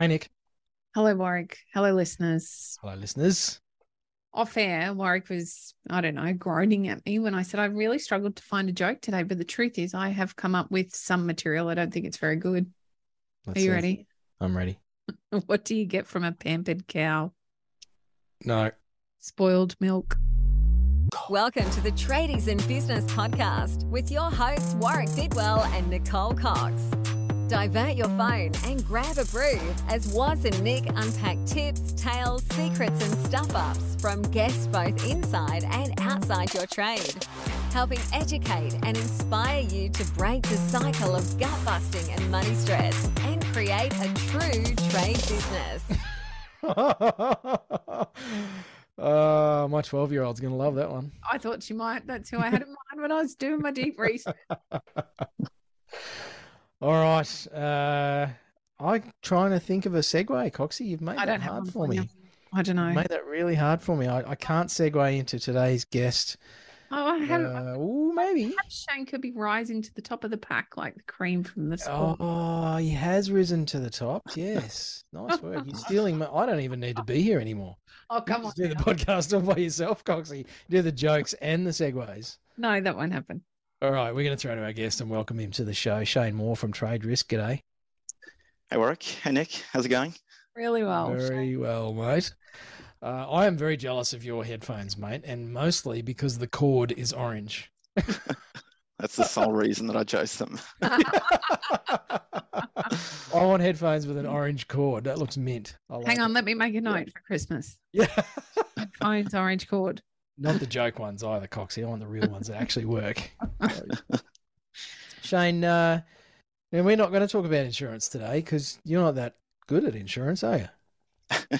Hey, Nick. Hello, Warwick. Hello, listeners. Hello, listeners. Off air, Warwick was, I don't know, groaning at me when I said I really struggled to find a joke today. But the truth is, I have come up with some material. I don't think it's very good. Let's Are you see. ready? I'm ready. What do you get from a pampered cow? No. Spoiled milk. Welcome to the Tradies in Business podcast with your hosts Warwick Bidwell and Nicole Cox. Divert your phone and grab a brew as Waz and Nick unpack tips, tales, secrets, and stuff ups from guests both inside and outside your trade, helping educate and inspire you to break the cycle of gut busting and money stress and create a true trade business. uh, my 12 year old's going to love that one. I thought she might. That's who I had in mind when I was doing my deep research. All right. Uh, I'm trying to think of a segue, Coxie. You've made I that hard for me. you. I don't know. You've made that really hard for me. I, I can't segue into today's guest. oh, I had. Uh, ooh, maybe. Shane could be rising to the top of the pack like the cream from the sport. Oh, he has risen to the top. Yes. Nice work. You're stealing my. I don't even need to be here anymore. Oh, You come on. just do the podcast all by yourself, Coxie. Do the jokes and the segues. No, that won't happen. All right, we're going to throw to our guest and welcome him to the show. Shane Moore from TradeRisk. G'day. Hey Warwick, hey Nick, how's it going? Really well. Very well, mate. Uh, I am very jealous of your headphones, mate, and mostly because the cord is orange. That's the sole reason that I chose them. I want headphones with an orange cord. That looks mint. I like Hang it. on, let me make a note for Christmas. Yeah. Phone's orange cord. Not the joke ones either, Coxie. I want the real ones that actually work. Shane, uh, now we're not going to talk about insurance today because you're not that good at insurance, are you?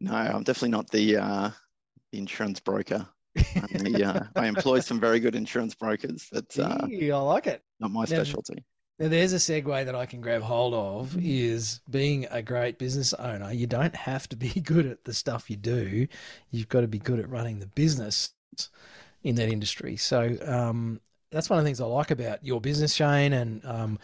no, I'm definitely not the uh, insurance broker. I'm the, uh, I employ some very good insurance brokers, but uh, Gee, I like it. not my Now- specialty. Now, there's a segue that I can grab hold of is being a great business owner. You don't have to be good at the stuff you do. You've got to be good at running the business in that industry. So um, that's one of the things I like about your business, Shane. And um,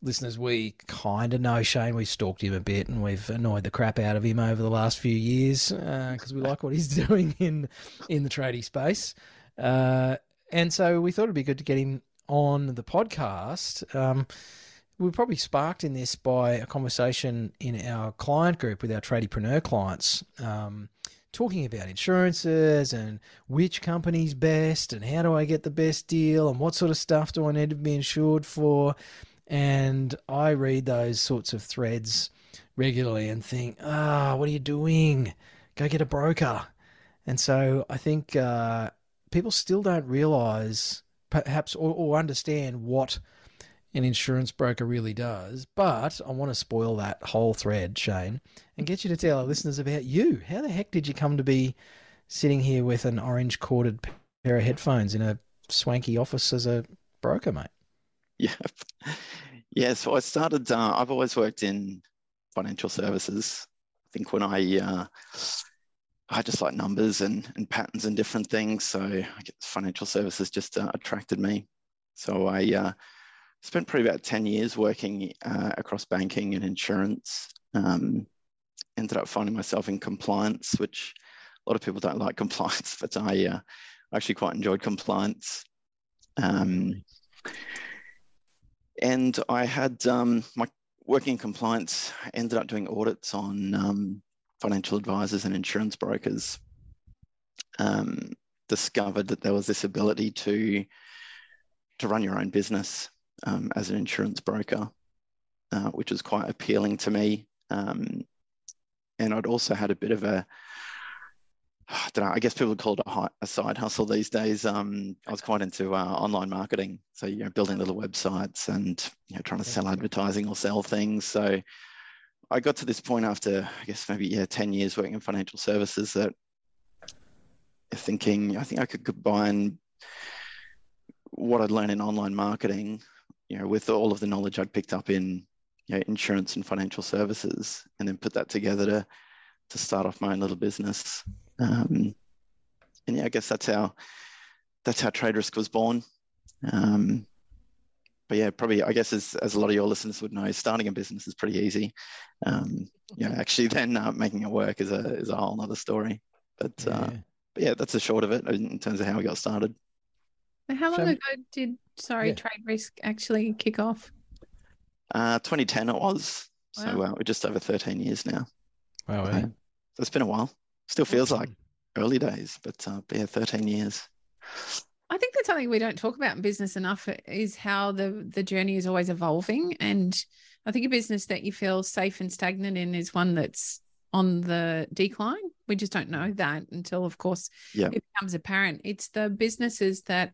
listeners, we kind of know Shane. We've stalked him a bit and we've annoyed the crap out of him over the last few years because we like what he's doing in in the tradie space. Uh, and so we thought it'd be good to get him on the podcast. Um, we were probably sparked in this by a conversation in our client group with our tradiepreneur clients, um, talking about insurances and which company's best and how do I get the best deal and what sort of stuff do I need to be insured for. And I read those sorts of threads regularly and think, ah, what are you doing? Go get a broker. And so I think uh, people still don't realize perhaps or, or understand what an insurance broker really does. But I want to spoil that whole thread, Shane, and get you to tell our listeners about you. How the heck did you come to be sitting here with an orange corded pair of headphones in a swanky office as a broker, mate? Yeah, yeah. So I started. Uh, I've always worked in financial services. I think when I uh, I just like numbers and, and patterns and different things. So I financial services just uh, attracted me. So I uh, spent probably about 10 years working uh, across banking and insurance. Um, ended up finding myself in compliance, which a lot of people don't like compliance, but I uh, actually quite enjoyed compliance. Um, and I had um, my working in compliance, I ended up doing audits on um, financial advisors and insurance brokers. Um, discovered that there was this ability to to run your own business um, as an insurance broker, uh, which was quite appealing to me. Um, and I'd also had a bit of a I don't know. I guess people would call it a, a side hustle these days. Um, I was quite into uh, online marketing, so you know, building little websites and you know, trying to sell advertising or sell things. So I got to this point after, I guess maybe yeah, ten years working in financial services that thinking I think I could combine what I'd learned in online marketing, you know, with all of the knowledge I'd picked up in you know, insurance and financial services, and then put that together to to start off my own little business. Um, and yeah, I guess that's how that's how TradeRisk was born. Um, but yeah, probably I guess as, as a lot of your listeners would know, starting a business is pretty easy. Um, you know, actually then uh, making it work is a is a whole other story. But, Yeah. uh, but yeah, that's the short of it in terms of how we got started. How long So- ago did sorry Yeah. TradeRisk actually kick off? Uh, 2010 it was. So uh, we're just over 13 years now. Wow. Okay. yeah. So it's been a while. Still feels like early days, but, uh, but yeah, 13 years. I think that's something we don't talk about in business enough is how the the journey is always evolving. And I think a business that you feel safe and stagnant in is one that's on the decline. We just don't know that until, of course, Yeah. it becomes apparent. It's the businesses that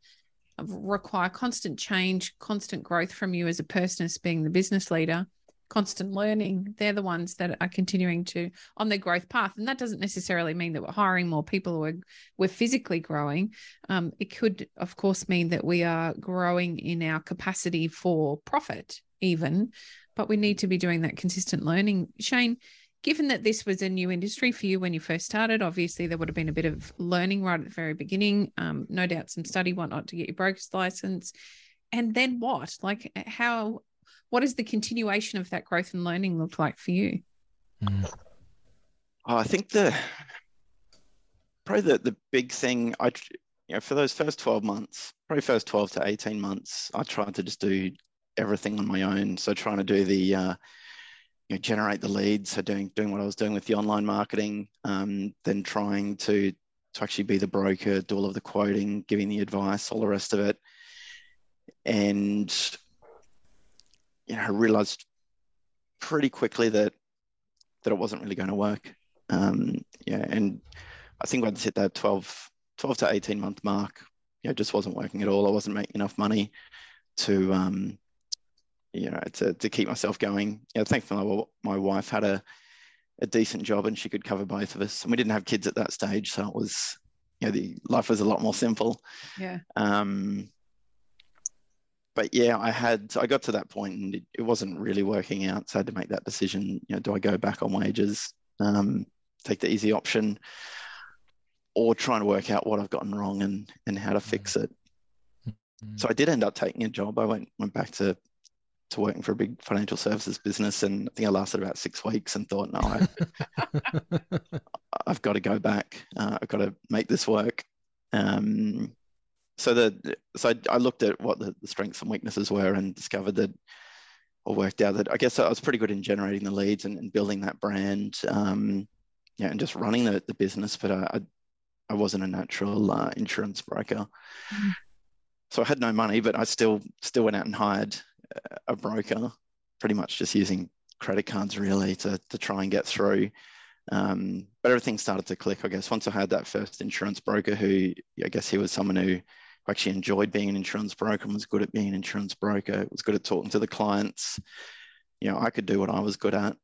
require constant change, constant growth from you as a person, as being the business leader, constant learning. They're the ones that are continuing to on their growth path. And that doesn't necessarily mean that we're hiring more people or we're, we're physically growing. Um, it could, of course, mean that we are growing in our capacity for profit, even, but we need to be doing that consistent learning. Shane, given that this was a new industry for you when you first started, obviously there would have been a bit of learning right at the very beginning, um, no doubt some study, whatnot, to get your broker's license. And then what? Like, how, what does the continuation of that growth and learning look like for you? Mm. Oh, I think the probably the, the big thing I you know for those first 12 months, probably first 12 to 18 months, I tried to just do everything on my own. So trying to do the uh, you know generate the leads, so doing doing what I was doing with the online marketing, um, then trying to to actually be the broker, do all of the quoting, giving the advice, all the rest of it, and you know I realized pretty quickly that that it wasn't really going to work. Um, yeah, and I think once hit that 12, 12 to 18 month mark, yeah, it just wasn't working at all. I wasn't making enough money to, um, you know, to, to keep myself going. Yeah, thankfully my, my wife had a, a decent job and she could cover both of us. And we didn't have kids at that stage, so it was, you know, the life was a lot more simple. Yeah. Um, but yeah, I had I got to that point and it, it wasn't really working out, so I had to make that decision. You know, do I go back on wages, um, take the easy option, or try and work out what I've gotten wrong and and how to fix it? Mm. So I did end up taking a job. I went went back to to working for a big financial services business, and I think I lasted about six weeks and thought, no, I, I've got to go back. Uh, I've got to make this work. Um, so the so I, I looked at what the, the strengths and weaknesses were and discovered that, or worked out that I guess I was pretty good in generating the leads and, and building that brand, um, yeah, and just running the, the business. But I, I, I wasn't a natural uh, insurance broker, Mhm. so I had no money, but I still still went out and hired a broker, pretty much just using credit cards really to to try and get through. Um, but everything started to click, I guess, once I had that first insurance broker who I guess he was someone who actually enjoyed being an insurance broker and was good at being an insurance broker, was good at talking to the clients. You know, I could do what I was good at.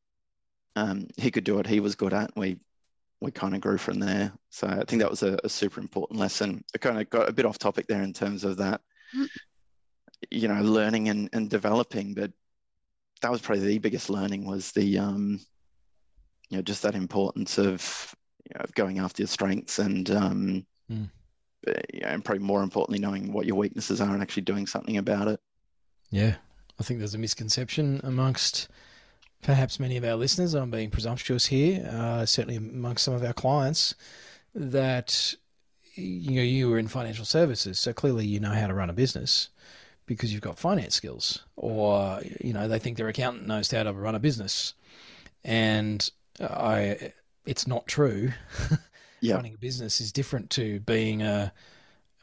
Um, he could do what he was good at. We we kind of grew from there. So I think that was a, a super important lesson. I kind of got a bit off topic there in terms of that, Mm. you know, learning and, and developing, but that was probably the biggest learning was the um, you know, just that importance of you know, of going after your strengths and um, Mm. And probably more importantly, knowing what your weaknesses are and actually doing something about it. Yeah, I think there's a misconception amongst perhaps many of our listeners. I'm being presumptuous here, uh, certainly amongst some of our clients, that you know you were in financial services, so clearly you know how to run a business because you've got finance skills, or you know they think their accountant knows how to run a business, and I, it's not true. Yeah. Running a business is different to being a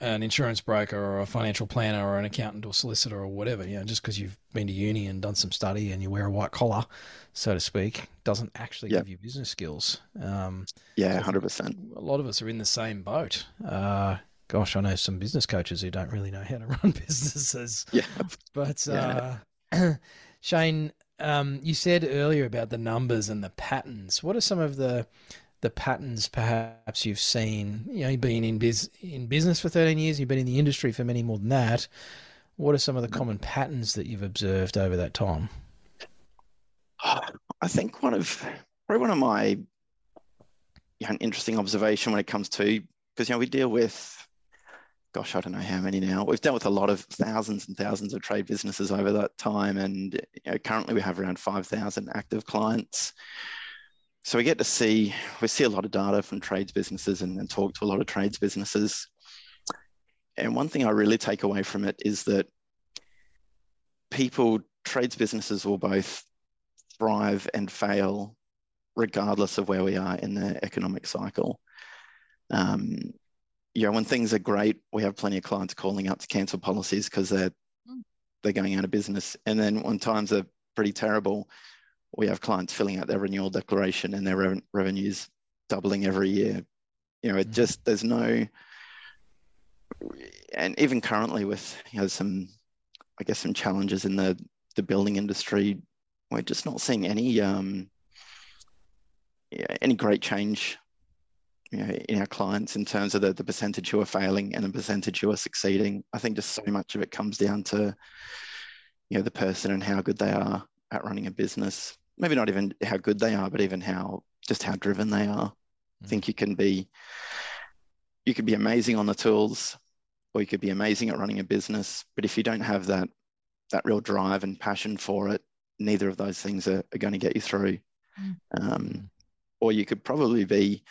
an insurance broker or a financial planner or an accountant or solicitor or whatever, you know, just because you've been to uni and done some study and you wear a white collar, so to speak, doesn't actually Yeah. give you business skills. Um, Yeah, So hundred percent. a lot of us are in the same boat. Uh, gosh, I know some business coaches who don't really know how to run businesses. Yeah, But Yeah. uh, Shane, um, you said earlier about the numbers and the patterns. What are some of the the patterns perhaps you've seen? You know, you've been in biz in business for thirteen years. You've been in the industry for many more than that. What are some of the common patterns that you've observed over that time? I think one of probably one of my you know, an interesting observation when it comes to because you know we deal with gosh, I don't know how many now. We've dealt with a lot of thousands and thousands of trade businesses over that time, and you know, currently we have around five thousand active clients. So we get to see we see a lot of data from trades businesses and, and talk to a lot of trades businesses. And one thing I really take away from it is that people, trades businesses will both thrive and fail regardless of where we are in the economic cycle. Um, you know, when things are great, we have plenty of clients calling up to cancel policies because they're mm. they're going out of business. And then when times are pretty terrible, we have clients filling out their renewal declaration and their re- revenues doubling every year. You know, it mm. just there's no, and even currently with you know some, I guess some challenges in the the building industry, we're just not seeing any um, yeah, any great change you know, in our clients in terms of the, the percentage who are failing and the percentage who are succeeding. I think just so much of it comes down to, you know, the person and how good they are at running a business. Maybe not even how good they are, but even how just how driven they are. Mm. I think you can be you could be amazing on the tools or you could be amazing at running a business. But if you don't have that that real drive and passion for it, neither of those things are, are going to get you through. Mm. Um, or you could probably be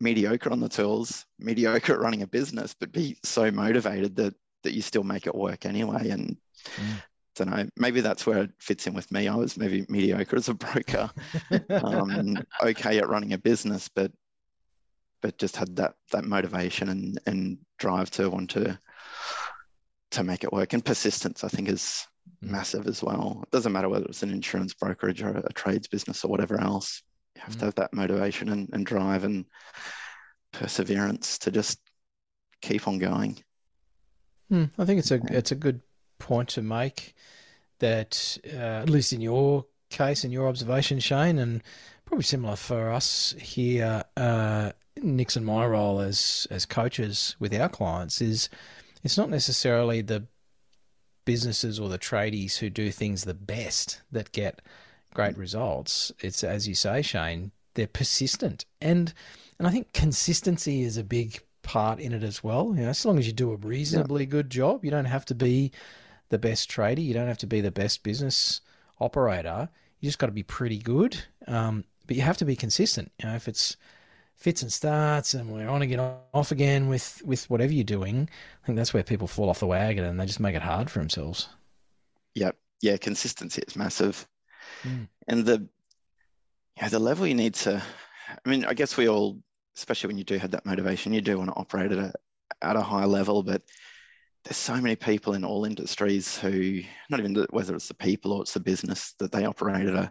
mediocre on the tools, mediocre at running a business, but be so motivated that that you still make it work anyway. And mm. I don't know, maybe that's where it fits in with me. I was maybe mediocre as a broker, um, okay at running a business, but but just had that that motivation and and drive to want to to make it work. And persistence, I think, is mm. massive as well. It doesn't matter whether it's an insurance brokerage or a trades business or whatever else you have mm. to have that motivation and, and drive and perseverance to just keep on going. Mm, I think it's a it's a good point to make that uh, at least in your case in your observation, Shane, and probably similar for us here, uh, Nick's and my role as as coaches with our clients is it's not necessarily the businesses or the tradies who do things the best that get great results. It's as you say, Shane, they're persistent, and and I think consistency is a big part in it as well. You know, as long as you do a reasonably yeah. good job, you don't have to be the best trader, you don't have to be the best business operator. You just got to be pretty good, um, but you have to be consistent. You know, if it's fits and starts and we're on again off again with with whatever you're doing i think that's where people fall off the wagon and they just make it hard for themselves yep yeah consistency is massive Mm. And the yeah, the level you need to I mean, I guess we all, especially when you do have that motivation, you do want to operate at a at a high level, but there's so many people in all industries who not even whether it's the people or it's the business that they operate at a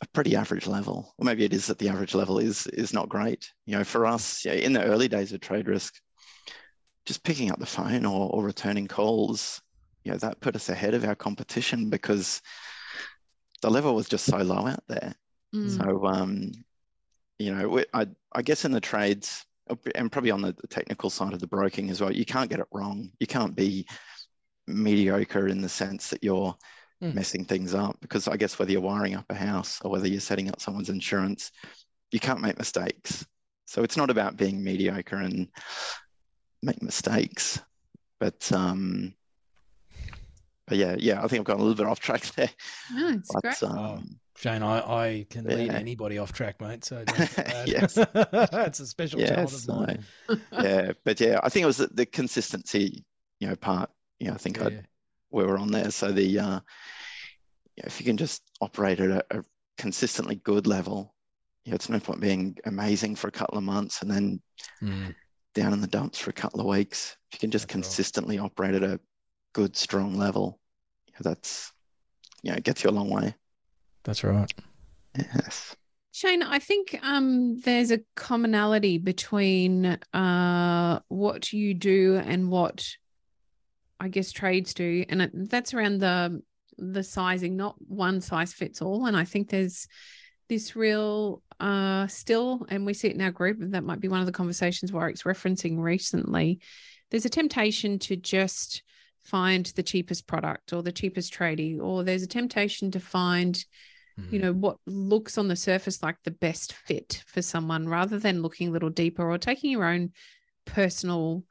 a pretty average level, or maybe it is that the average level is is not great. You know, for us, yeah, in the early days of TradeRisk, just picking up the phone or, or returning calls, you know, that put us ahead of our competition because the level was just so low out there. Mm. So, um, you know, I, I guess in the trades and probably on the, the technical side of the broking as well, you can't get it wrong. You can't be mediocre in the sense that you're mm. messing things up because I guess whether you're wiring up a house or whether you're setting up someone's insurance, you can't make mistakes. So it's not about being mediocre and make mistakes, but um, but yeah, yeah, I think I've gone a little bit off track there. No, it's but, great. Um, oh, Shane, I, I can yeah. lead anybody off track, mate. So yes, it's a special yes, talent of mine. yeah, but yeah, I think it was the, the consistency, you know, part. You know, I think yeah. I we were on there. So the uh, yeah, if you can just operate at a, a consistently good level, you know, it's no point being amazing for a couple of months and then mm. down in the dumps for a couple of weeks. If you can just That's consistently right. operate at a good, strong level, that's, you know, it gets you a long way. That's right. Yes. Shane, I think um, there's a commonality between uh, what you do and what I guess trades do, and that's around the the sizing, not one size fits all. And I think there's this real uh, still, and we see it in our group, and that might be one of the conversations Warwick's referencing recently. There's a temptation to just find the cheapest product or the cheapest tradie, or there's a temptation to find, mm-hmm. you know, what looks on the surface like the best fit for someone rather than looking a little deeper or taking your own personal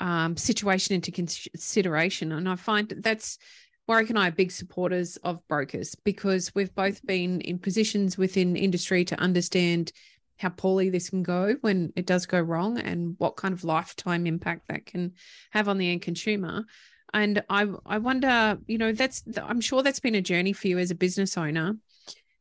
um, situation into consideration. And I find that's Warwick and I are big supporters of brokers because we've both been in positions within industry to understand how poorly this can go when it does go wrong and what kind of lifetime impact that can have on the end consumer. And I I wonder, you know, that's I'm sure that's been a journey for you as a business owner,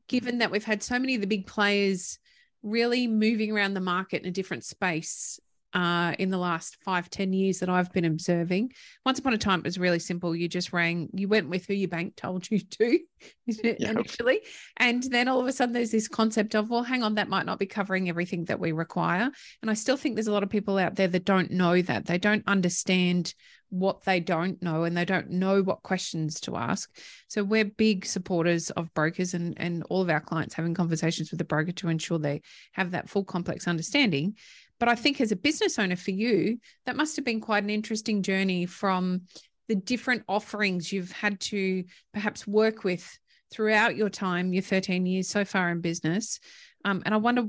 given that we've had so many of the big players really moving around the market in a different space uh, in the last five, ten years that I've been observing. Once upon a time, it was really simple. You just rang, you went with who your bank told you to initially. And then all of a sudden, there's this concept of, well, hang on, that might not be covering everything that we require. And I still think there's a lot of people out there that don't know that. They don't understand what they don't know and they don't know what questions to ask. So we're big supporters of brokers and, and all of our clients having conversations with the broker to ensure they have that full complex understanding. But I think as a business owner for you, that must have been quite an interesting journey from the different offerings you've had to perhaps work with throughout your time, your 13 years so far in business. Um, and I wonder,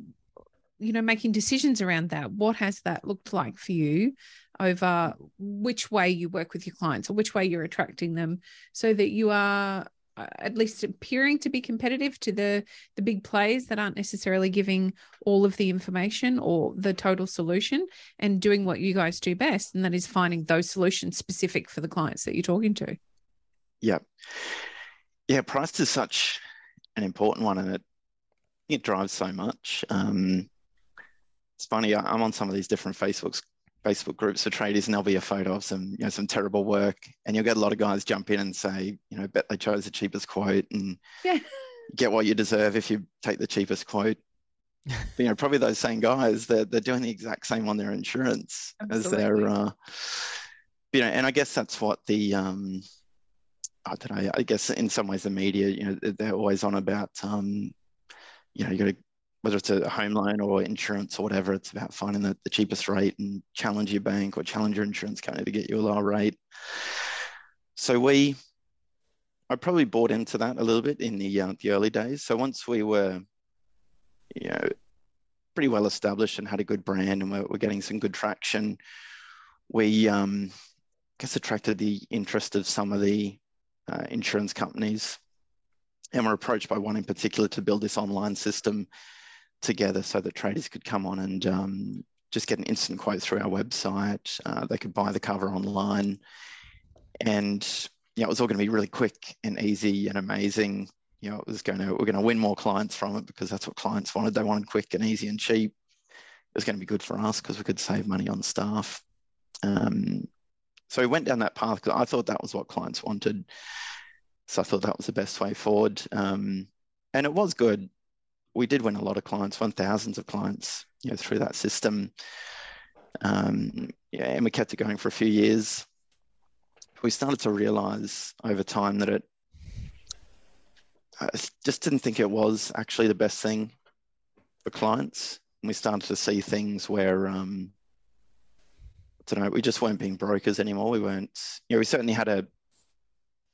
you know, making decisions around that. What has that looked like for you over which way you work with your clients or which way you're attracting them so that you are uh, at least appearing to be competitive to the the big players that aren't necessarily giving all of the information or the total solution and doing what you guys do best and that is finding those solutions specific for the clients that you're talking to. Yeah yeah price is such an important one and it it drives so much. Um it's funny i'm on some of these different facebooks Facebook groups for traders, and there'll be a photo of some, you know, some terrible work, and you'll get a lot of guys jump in and say, you know, bet they chose the cheapest quote, and yeah. get what you deserve if you take the cheapest quote. you know, probably those same guys, they're, they're doing the exact same on their insurance Absolutely. as their, uh, you know, and I guess that's what the, um, I don't know, I guess in some ways the media, you know, they're always on about, um, you know, you got to whether it's a home loan or insurance or whatever, it's about finding the, the cheapest rate and challenge your bank or challenge your insurance company to get you a lower rate. So we, I probably bought into that a little bit in the uh, the early days. So once we were, you know, pretty well established and had a good brand and we're, we're getting some good traction, we um, I guess attracted the interest of some of the uh, insurance companies and were approached by one in particular to build this online system together so that traders could come on and um, just get an instant quote through our website. Uh, they could buy the cover online, and yeah, it was all going to be really quick and easy and amazing. You know, it was going to we're going to win more clients from it because that's what clients wanted. They wanted quick and easy and cheap. It was going to be good for us because we could save money on staff. Um, so we went down that path because I thought that was what clients wanted. So I thought that was the best way forward. Um, and it was good we did win a lot of clients, won thousands of clients, you know, through that system. Um, yeah, and we kept it going for a few years. We started to realize over time that it I just didn't think it was actually the best thing for clients. And we started to see things where um, I don't know, we just weren't being brokers anymore. We weren't, you know, we certainly had a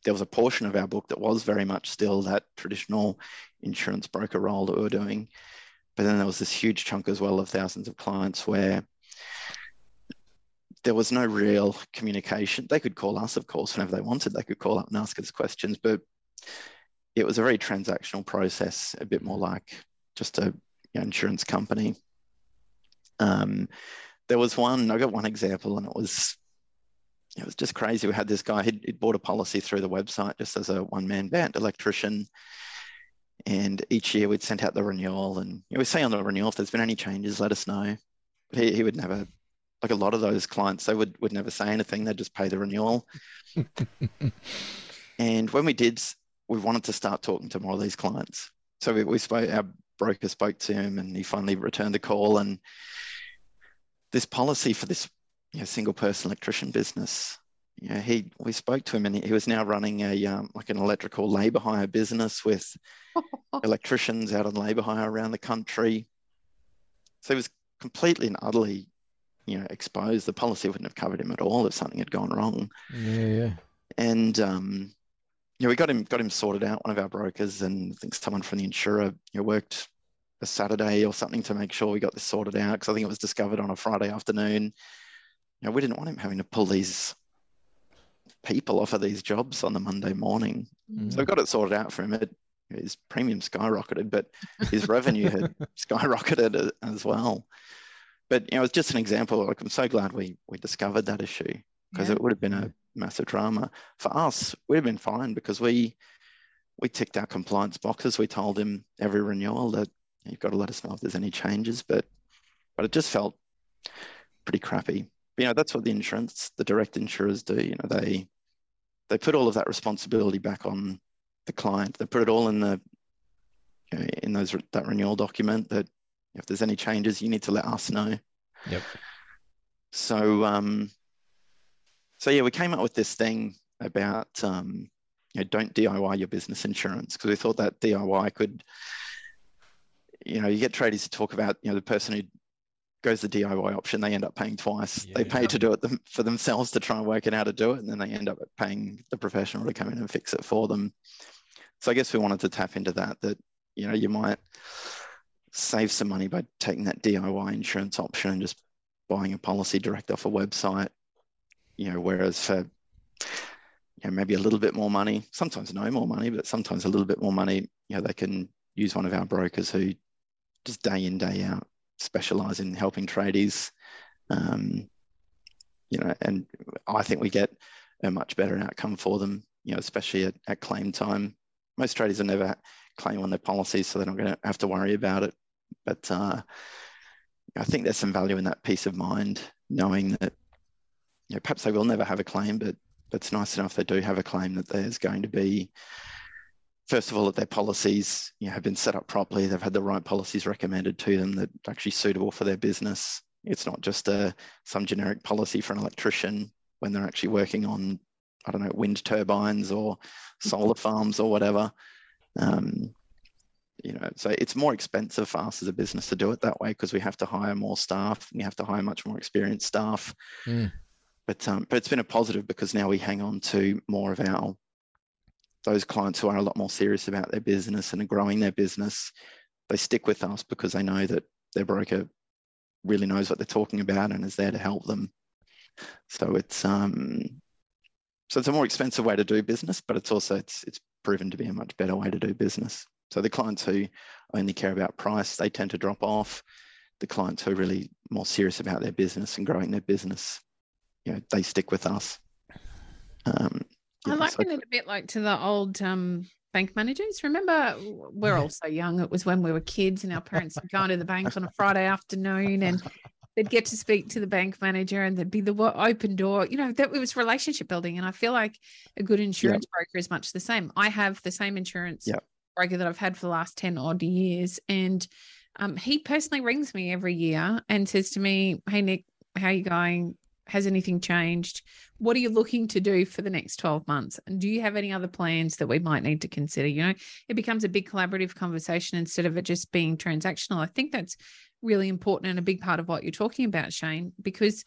there was a portion of our book that was very much still that traditional insurance broker role that we were doing. But then there was this huge chunk as well of thousands of clients where there was no real communication. They could call us, of course, whenever they wanted. They could call up and ask us questions, but it was a very transactional process, a bit more like just a you know, insurance company. Um, there was one, I got one example, and it was it was just crazy. We had this guy, he'd, he'd bought a policy through the website just as a one man band electrician. And each year we'd sent out the renewal and you know, we say on the renewal, if there's been any changes, let us know. He, he would never, like a lot of those clients, they would, would never say anything. They'd just pay the renewal. and when we did, we wanted to start talking to more of these clients. So we, we spoke, our broker spoke to him and he finally returned the call. And this policy for this you know, single person electrician business. Yeah, he we spoke to him and he was now running a um, like an electrical labour hire business with electricians out on labour hire around the country. So he was completely and utterly, you know, exposed. The policy wouldn't have covered him at all if something had gone wrong. Yeah, yeah. And um, you know, we got him got him sorted out. One of our brokers and I think someone from the insurer you know, worked a Saturday or something to make sure we got this sorted out because I think it was discovered on a Friday afternoon. You know, we didn't want him having to pull these people off of these jobs on the Monday morning. Mm. So we got it sorted out for him. It, his premium skyrocketed, but his revenue had skyrocketed as well. But you know, it's just an example. Like I'm so glad we we discovered that issue because Yeah. it would have been a massive drama for us. We'd have been fine because we we ticked our compliance boxes. We told him every renewal that you've got to let us know if there's any changes, but but it just felt pretty crappy. You know, that's what the insurance, the direct insurers do. You know, they they put all of that responsibility back on the client. They put it all in the you know, in those that renewal document that if there's any changes, you need to let us know. Yep. So um, so yeah, we came up with this thing about um, you know, don't DIY your business insurance because we thought that DIY could, you know, you get traders to talk about, you know, the person who goes the DIY option, they end up paying twice. They pay Yeah. to do it them, for themselves to try and work out how to do it, and then they end up paying the professional to come in and fix it for them. So I guess we wanted to tap into that. That you know, you might save some money by taking that DIY insurance option and just buying a policy direct off a website. You know, whereas for you know, maybe a little bit more money, sometimes no more money, but sometimes a little bit more money, you know, they can use one of our brokers who just day in, day out specialize in helping tradies. Um, you know, and I think we get a much better outcome for them, you know, especially at, at claim time. Most tradies will never claim on their policies, so they're not going to have to worry about it. But uh, I think there's some value in that peace of mind, knowing that, you know, perhaps they will never have a claim, but it's nice enough they do have a claim that there's going to be first of all that their policies you know, have been set up properly. They've had the right policies recommended to them that are actually suitable for their business. It's not just a some generic policy for an electrician when they're actually working on i don't know wind turbines or solar farms or whatever. Um, you know so it's more expensive for us as a business to do it that way because we have to hire more staff we have to hire much more experienced staff. Mm. but um, but it's been a positive because now we hang on to more of our those clients who are a lot more serious about their business and are growing their business. They stick with us because they know that their broker really knows what they're talking about and is there to help them. So it's um, so it's a more expensive way to do business, but it's also it's it's proven to be a much better way to do business. So the clients who only care about price, they tend to drop off. The clients who are really more serious about their business and growing their business, you know, they stick with us. Um, I liken it a bit like to the old um, bank managers. Remember, we're all so young. It was when we were kids, and our parents would go into the bank on a Friday afternoon, and they'd get to speak to the bank manager, and there'd be the open door. You know, that it was relationship building, and I feel like a good insurance broker is much the same. I have the same insurance Yep. broker that I've had for the last ten odd years, and um, he personally rings me every year and says to me, "Hey Nick, how you going? Has anything changed? What are you looking to do for the next 12 months? And do you have any other plans that we might need to consider? You know, it becomes a big collaborative conversation instead of it just being transactional. I think that's really important and a big part of what you're talking about, Shane, because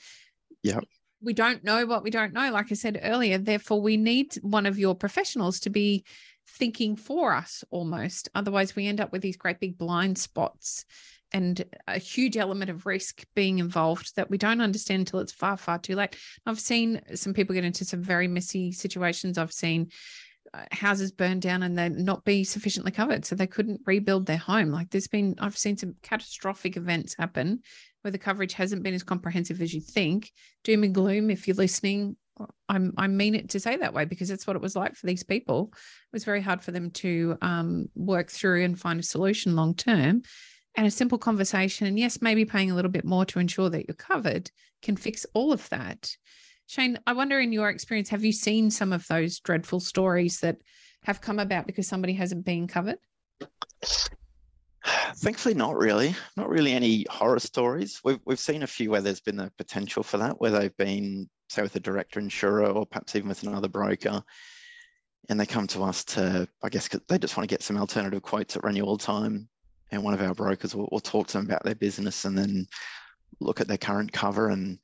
Yep. we don't know what we don't know. Like I said earlier, therefore, we need one of your professionals to be thinking for us almost. Otherwise, we end up with these great big blind spots and a huge element of risk being involved that we don't understand until it's far, far too late. I've seen some people get into some very messy situations. I've seen uh, houses burn down and they not be sufficiently covered, so they couldn't rebuild their home. Like there's been, I've seen some catastrophic events happen where the coverage hasn't been as comprehensive as you think. Doom and gloom, if you're listening, I'm, I mean it to say that way because that's what it was like for these people. It was very hard for them to um, work through and find a solution long term and a simple conversation and yes maybe paying a little bit more to ensure that you're covered can fix all of that shane i wonder in your experience have you seen some of those dreadful stories that have come about because somebody hasn't been covered Thankfully, not really. Not really any horror stories. We've we've seen a few where there's been the potential for that, where they've been, say, with a director insurer or perhaps even with another broker, and they come to us to, I guess, they just want to get some alternative quotes at renewal time, and one of our brokers will, will talk to them about their business and then look at their current cover and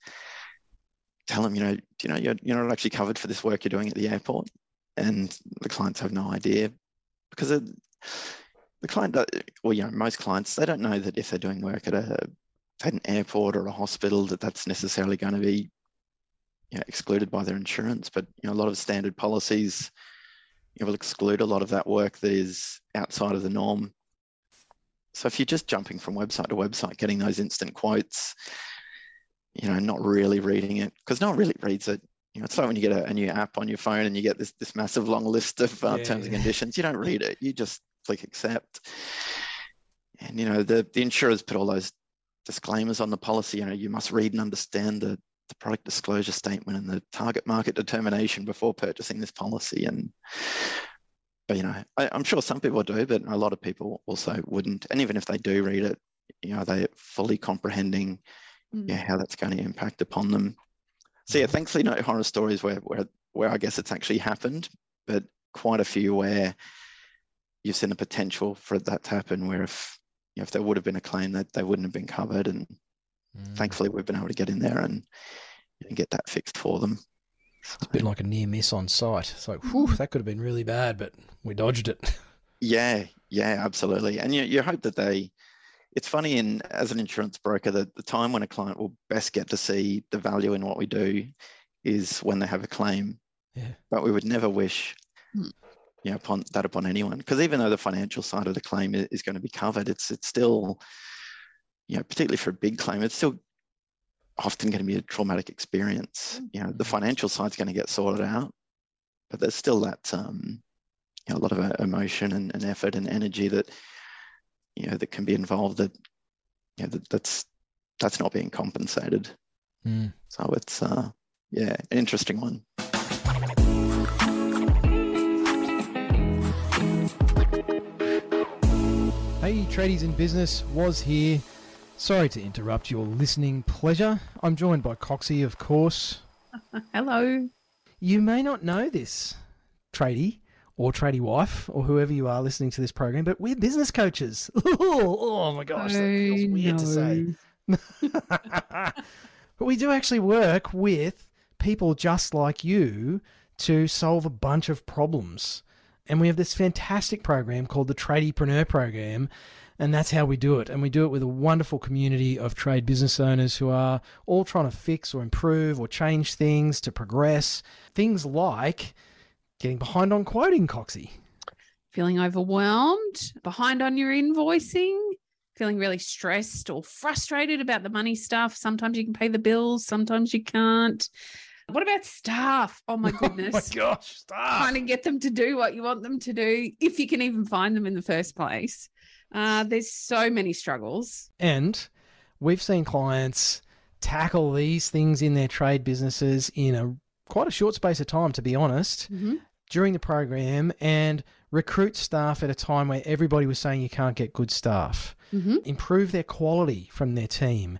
tell them, you know, you know you're you're not actually covered for this work you're doing at the airport, and the clients have no idea because it, the client, well, you know, most clients they don't know that if they're doing work at a at an airport or a hospital that that's necessarily going to be you know, excluded by their insurance. But you know, a lot of standard policies you know, will exclude a lot of that work that is outside of the norm. So if you're just jumping from website to website, getting those instant quotes, you know, not really reading it because no one really reads it. You know, it's like when you get a, a, new app on your phone and you get this this massive long list of uh, yeah, terms and conditions. You don't read it. You just click accept. And you know, the the insurers put all those disclaimers on the policy. You know, you must read and understand the the product disclosure statement and the target market determination before purchasing this policy. And you know, I, am sure some people do, but a lot of people also wouldn't. And even if they do read it, you know, are they fully comprehending mm. yeah, how that's going to impact upon them. So yeah, thankfully no horror stories where where where I guess it's actually happened, but quite a few where you've seen the potential for that to happen where if you know, if there would have been a claim that they wouldn't have been covered and Mm. Thankfully, we've been able to get in there and, and get that fixed for them. It's a bit like a near miss on site. It's like, whew, that could have been really bad, but we dodged it. Yeah, yeah, absolutely. And you, you hope that they, it's funny in as an insurance broker that the time when a client will best get to see the value in what we do is when they have a claim. Yeah. But we would never wish hmm. you know, upon that upon anyone. Because even though the financial side of the claim is, is going to be covered, it's it's still you know, particularly for a big claim, it's still often going to be a traumatic experience. You know, the mm-hmm. financial side's going to get sorted out, but there's still that, um, you know, a lot of uh, emotion and, and, effort and energy that, you know, that can be involved that, you know, that, that's, that's not being compensated. Mm. So it's, uh, yeah, an interesting one. Hey, tradies in business was here Sorry to interrupt your listening pleasure. I'm joined by Coxie, of course. Hello. You may not know this, tradie or tradie wife or whoever you are listening to this program, but we're business coaches. oh my gosh, that feels weird to say. but we do actually work with people just like you to solve a bunch of problems. And we have this fantastic program called the Tradiepreneur Program and that's how we do it. And we do it with a wonderful community of trade business owners who are all trying to fix or improve or change things to progress. Things like getting behind on quoting, Coxie. Feeling overwhelmed, behind on your invoicing, feeling really stressed or frustrated about the money stuff. Sometimes you can pay the bills, sometimes you can't. What about staff? Oh my goodness. oh my gosh, staff. Trying to get them to do what you want them to do, if you can even find them in the first place. Uh, there's so many struggles. And we've seen clients tackle these things in their trade businesses in a quite a short space of time, to be honest, mm-hmm. during the program and recruit staff at a time where everybody was saying you can't get good staff, mm-hmm. improve their quality from their team,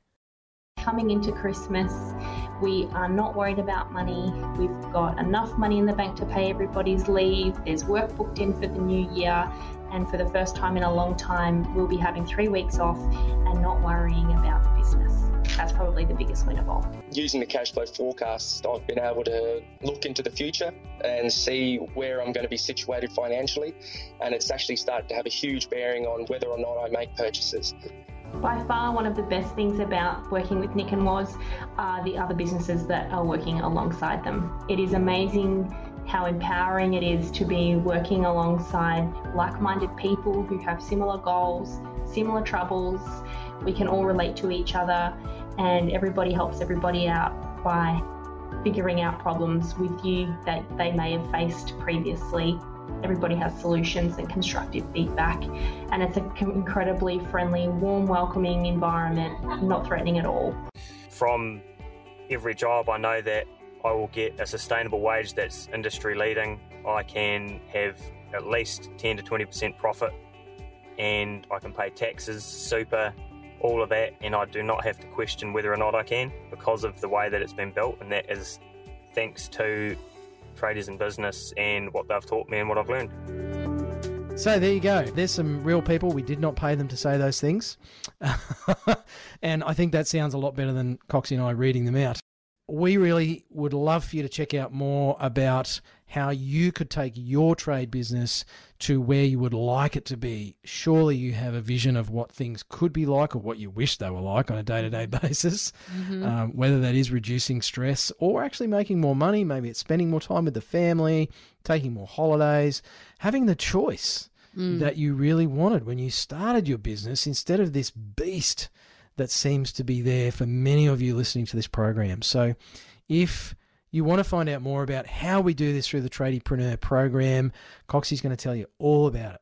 Coming into Christmas, we are not worried about money. We've got enough money in the bank to pay everybody's leave. There's work booked in for the new year. And for the first time in a long time, we'll be having three weeks off and not worrying about the business. That's probably the biggest win of all. Using the cash flow forecast, I've been able to look into the future and see where I'm going to be situated financially. And it's actually started to have a huge bearing on whether or not I make purchases. By far, one of the best things about working with Nick and Woz are the other businesses that are working alongside them. It is amazing how empowering it is to be working alongside like minded people who have similar goals, similar troubles. We can all relate to each other, and everybody helps everybody out by figuring out problems with you that they may have faced previously Everybody has solutions and constructive feedback, and it's an incredibly friendly, warm, welcoming environment, not threatening at all. From every job, I know that I will get a sustainable wage that's industry leading. I can have at least 10 to 20% profit and I can pay taxes, super, all of that, and I do not have to question whether or not I can because of the way that it's been built, and that is thanks to Tradies in Business and what they've taught me and what I've learned. So there you go. There's some real people. We did not pay them to say those things. and I think that sounds a lot better than Coxie and I reading them out. We really would love for you to check out more about how you could take your trade business to where you would like it to be. Surely you have a vision of what things could be like or what you wish they were like on a day to day basis, Mhm. um, whether that is reducing stress or actually making more money. Maybe it's spending more time with the family, taking more holidays, having the choice Mm. that you really wanted when you started your business instead of this beast that seems to be there for many of you listening to this program. So, if you want to find out more about how we do this through the Tradiepreneur program, Coxie's going to tell you all about it.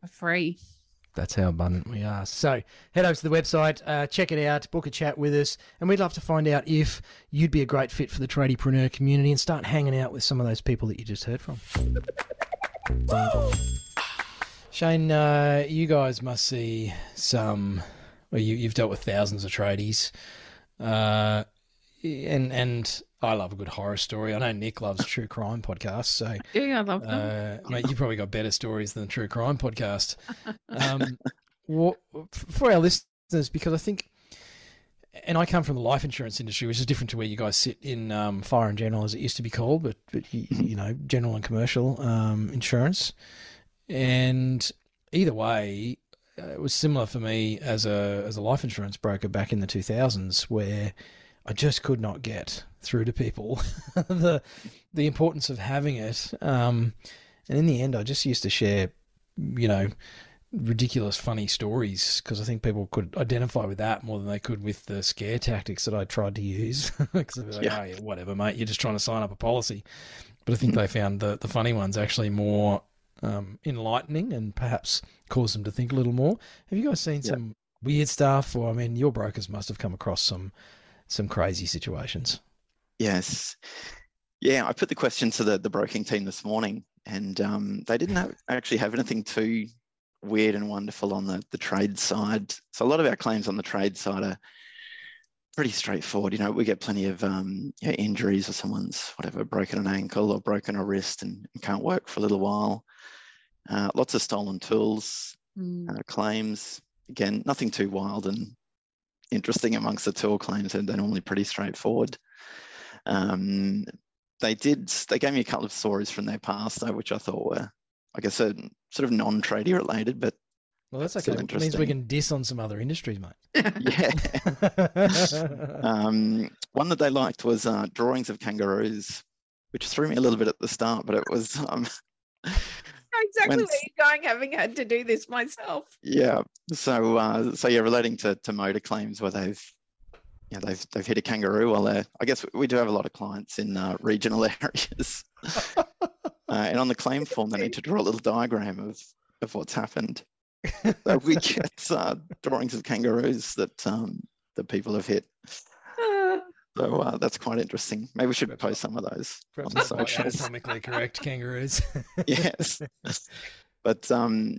For free. That's how abundant we are. So head over to the website, uh, check it out, book a chat with us, and we'd love to find out if you'd be a great fit for the tradiepreneur community and start hanging out with some of those people that you just heard from. Shane, uh, you guys must see some. Well, you, you've dealt with thousands of tradies, uh, and and I love a good horror story. I know Nick loves true crime podcasts, so Yeah, I love them. uh, mate, you probably got better stories than the True Crime podcast. Um, for our listeners, because I think, and I come from the life insurance industry, which is different to where you guys sit in um, fire and general, as it used to be called, but but you, you know, general and commercial um, insurance, and either way. uh, It was similar for me as a as a life insurance broker back in the 2000s, where I just could not get through to people the the importance of having it. Um, and in the end, I just used to share, you know, ridiculous, funny stories because I think people could identify with that more than they could with the scare tactics that I tried to use. Because they'd be like, Yeah. oh, yeah, whatever, mate, you're just trying to sign up a policy. But I think they found the, the funny ones actually more um, enlightening and perhaps caused them to think a little more. Have you guys seen Yeah. some weird stuff? Or, I mean, your brokers must have come across some some crazy situations. Yes. Yeah, I put the question to the, the broking team this morning, and um, they didn't have, actually have anything too weird and wonderful on the, the trade side. So a lot of our claims on the trade side are pretty straightforward. You know, we get plenty of um, you know, injuries or someone's whatever broken an ankle or broken a wrist and, and can't work for a little while. Uh, lots of stolen tools, Mm. uh, claims. Again, nothing too wild and interesting amongst the tool claims, and they're normally pretty straightforward. Um, they did. They gave me a couple of stories from their past, though, which I thought were, I guess, uh, sort of non-tradie related, but Well, that's okay. It means we can diss on some other industries, mate. yeah. um, one that they liked was uh, drawings of kangaroos, which threw me a little bit at the start, but it was um, exactly when- where you're going, having had to do this myself. Yeah. So uh, so yeah, relating to, to motor claims where they've yeah they've they've hit a kangaroo while they're I guess we do have a lot of clients in uh, regional areas. uh, and on the claim form they need to draw a little diagram of, of what's happened. So we get uh, drawings of kangaroos that um, that people have hit. So uh, that's quite interesting. Maybe we should Perhaps post some of those on the socials. anatomically correct kangaroos. yes. but um,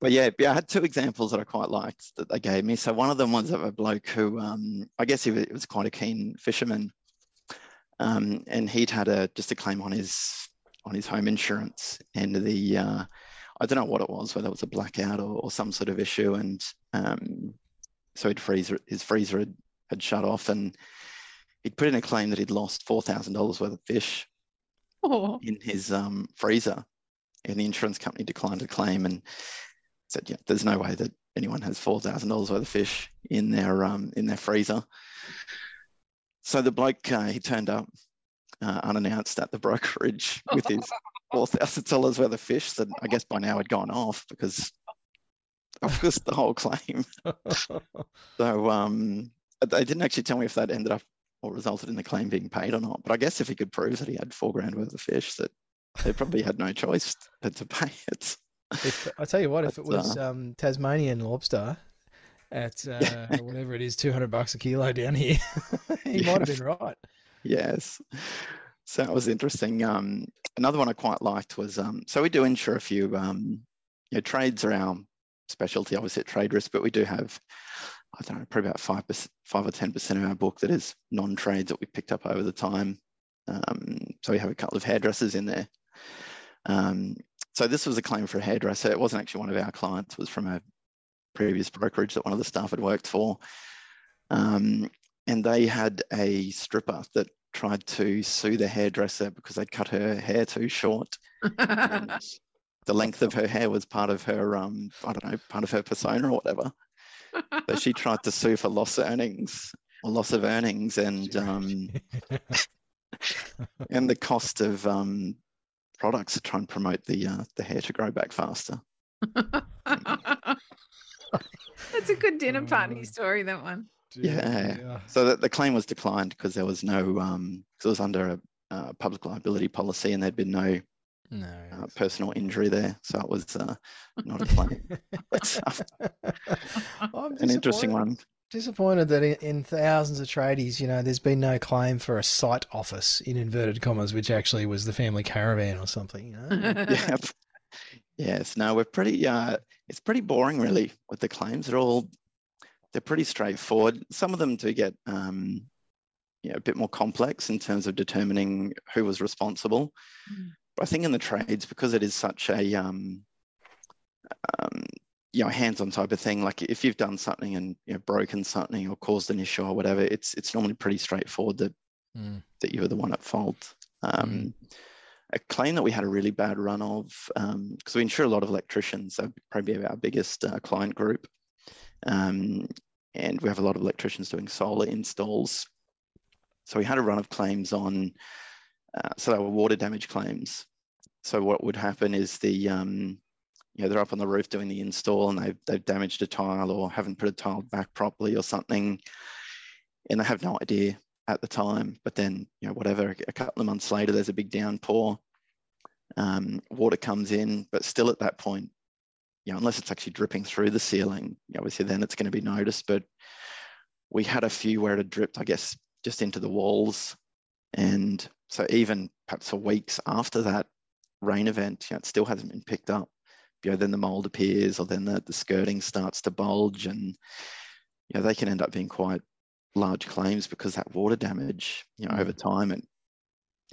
but yeah, yeah, I had two examples that I quite liked that they gave me. So one of them was of a bloke who, um, I guess he was, was quite a keen fisherman, um, and he'd had a just a claim on his on his home insurance, and the uh, I don't know what it was, whether it was a blackout or, or some sort of issue, and um, so he'd freezer his freezer had, had shut off, and he'd put in a claim that he'd lost four thousand dollars worth of fish Oh, in his um, freezer, and the insurance company declined the claim and said, "Yeah, there's no way that anyone has four thousand dollars worth of fish in their um, in their freezer." So the bloke uh, he turned up uh, unannounced at the brokerage with his four thousand dollars worth of fish that I guess by now had gone off because of course the whole claim. So um, they didn't actually tell me if that ended up or resulted in the claim being paid or not. But I guess if he could prove that he had four grand worth of fish, that they probably had no choice but to pay it. if, I tell you what, if it But, was um, Tasmanian lobster at uh, whatever it is, two hundred bucks a kilo down here, he might have been right. Yes. So that was interesting. Um, another one I quite liked was um, so we do insure a few. Um, you know, trades are our specialty, obviously at TradeRisk, but we do have I don't know, probably about five percent, five or ten percent of our book that is non-trades that we picked up over the time. Um, so we have a couple of hairdressers in there. Um, so this was a claim for a hairdresser. It wasn't actually one of our clients. It was from a previous brokerage that one of the staff had worked for. Um, and they had a stripper that tried to sue the hairdresser because they'd cut her hair too short. The length of her hair was part of her, um, I don't know, part of her persona or whatever. So she tried to sue for loss of earnings or loss of earnings and um, and the cost of um, products to try and promote the uh, the hair to grow back faster. That's a good dinner party Oh. story, that one. Yeah. So that the claim was declined because there was no um, 'cause it was under a uh, public liability policy and there'd been no No. uh, personal injury there, so it was uh, not a claim. But, uh, I'm an interesting one. Disappointed that in, in thousands of tradies, you know, there's been no claim for a site office in inverted commas, which actually was the family caravan or something. You know? yeah. Yes. No, we're pretty. Uh, it's pretty boring, really, with the claims. They're all they're pretty straightforward. Some of them do get um, you know, a bit more complex in terms of determining who was responsible. Mm. But I think in the trades, because it is such a um, um, you know hands-on type of thing, like if you've done something and you know broken something or caused an issue or whatever, it's it's normally pretty straightforward that Mm. that you were the one at fault. Um, A claim that we had a really bad run of, because we insure a lot of electricians, so probably our biggest uh, client group. Um, and we have a lot of electricians doing solar installs. So we had a run of claims on, uh, so they were water damage claims. So what would happen is the, um, you know, they're up on the roof doing the install and they've, they've damaged a tile or haven't put a tile back properly or something. And they have no idea at the time, but then, you know, whatever, a couple of months later, there's a big downpour. Um, water comes in, but still at that point, you know, unless it's actually dripping through the ceiling, obviously then it's going to be noticed. But we had a few where it had dripped, I guess, just into the walls. And so even perhaps for weeks after that rain event, you know, it still hasn't been picked up. You know, then the mold appears or then the, the skirting starts to bulge and, you know, they can end up being quite large claims because that water damage, you know, over time and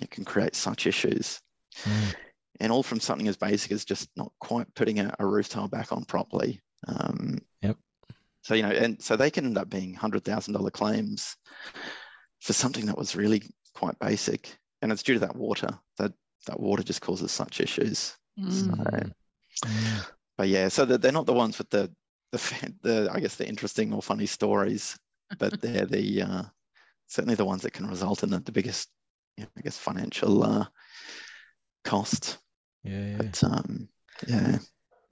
it can create such issues. Mm. And all from something as basic as just not quite putting a, a roof tile back on properly. Um, Yep. So, you know, and so they can end up being $100,000 claims for something that was really quite basic. And it's due to that water. That, that water just causes such issues. Mm. Mm. Mm. But yeah, so that they're not the ones with the, the, the, I guess, the interesting or funny stories, but they're the, uh, certainly the ones that can result in the, the biggest, you know, I guess, financial uh, cost. Yeah, yeah. But um, yeah,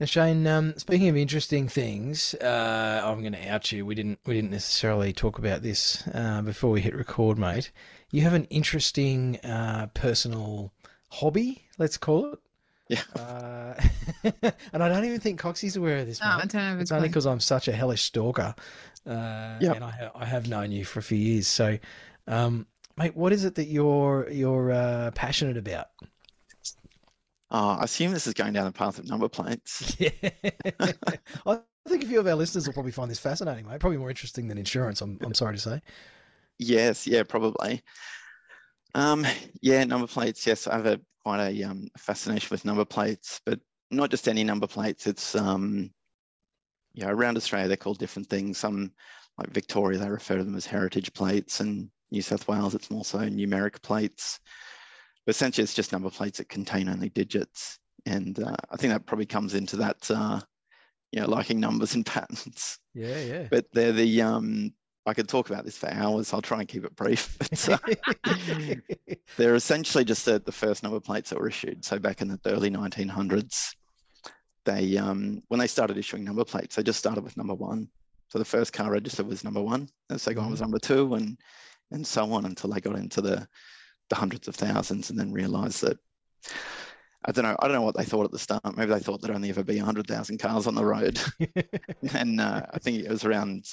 Now, Shane, um, speaking of interesting things, uh, I'm going to out you. We didn't we didn't necessarily talk about this uh, before we hit record, mate. You have an interesting uh, personal hobby, let's call it. Yeah. Uh, and I don't even think Coxie's aware of this. No, I don't have It's only because I'm such a hellish stalker, uh, Yep. and I, ha- I have known you for a few years. So, um, mate, what is it that you're you're uh, passionate about? uh, I assume this is going down the path of number plates. Yeah. I think a few of our listeners will probably find this fascinating, mate. Probably more interesting than insurance, I'm, I'm sorry to say. Yes, yeah, probably. Um, yeah, number plates. Yes, I have a quite a um, fascination with number plates, but not just any number plates. It's um, you know, around Australia they're called different things. Some like Victoria, they refer to them as heritage plates, and New South Wales, it's more so numeric plates. But essentially, it's just number plates that contain only digits, and uh, I think that probably comes into that, uh, you know, liking numbers and patterns. Yeah, yeah. But they're the um, I could talk about this for hours. I'll try and keep it brief. But, uh, they're essentially just the, the first number plates that were issued. So back in the early 1900s, they um, when they started issuing number plates, they just started with number one. So the first car registered was number one, the second one was number two, and and so on until they got into the the hundreds of thousands, and then realised that I don't know. I don't know what they thought at the start. Maybe they thought there'd only ever be 100,000 cars on the road. and uh, I think it was around,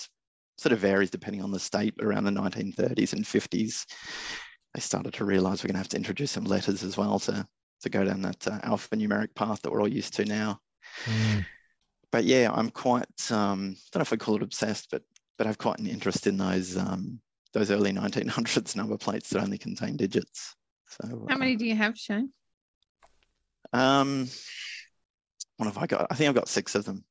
sort of varies depending on the state, around the 1930s and 50s, they started to realise we're going to have to introduce some letters as well to, to go down that uh, alphanumeric path that we're all used to now. Mm. But yeah, I'm quite, um, I don't know if I call it obsessed, but but I've quite an interest in those um, those early 1900s number plates that only contain digits. So How uh, many do you have, Shane? Um, what have I got? I think I've got six of them.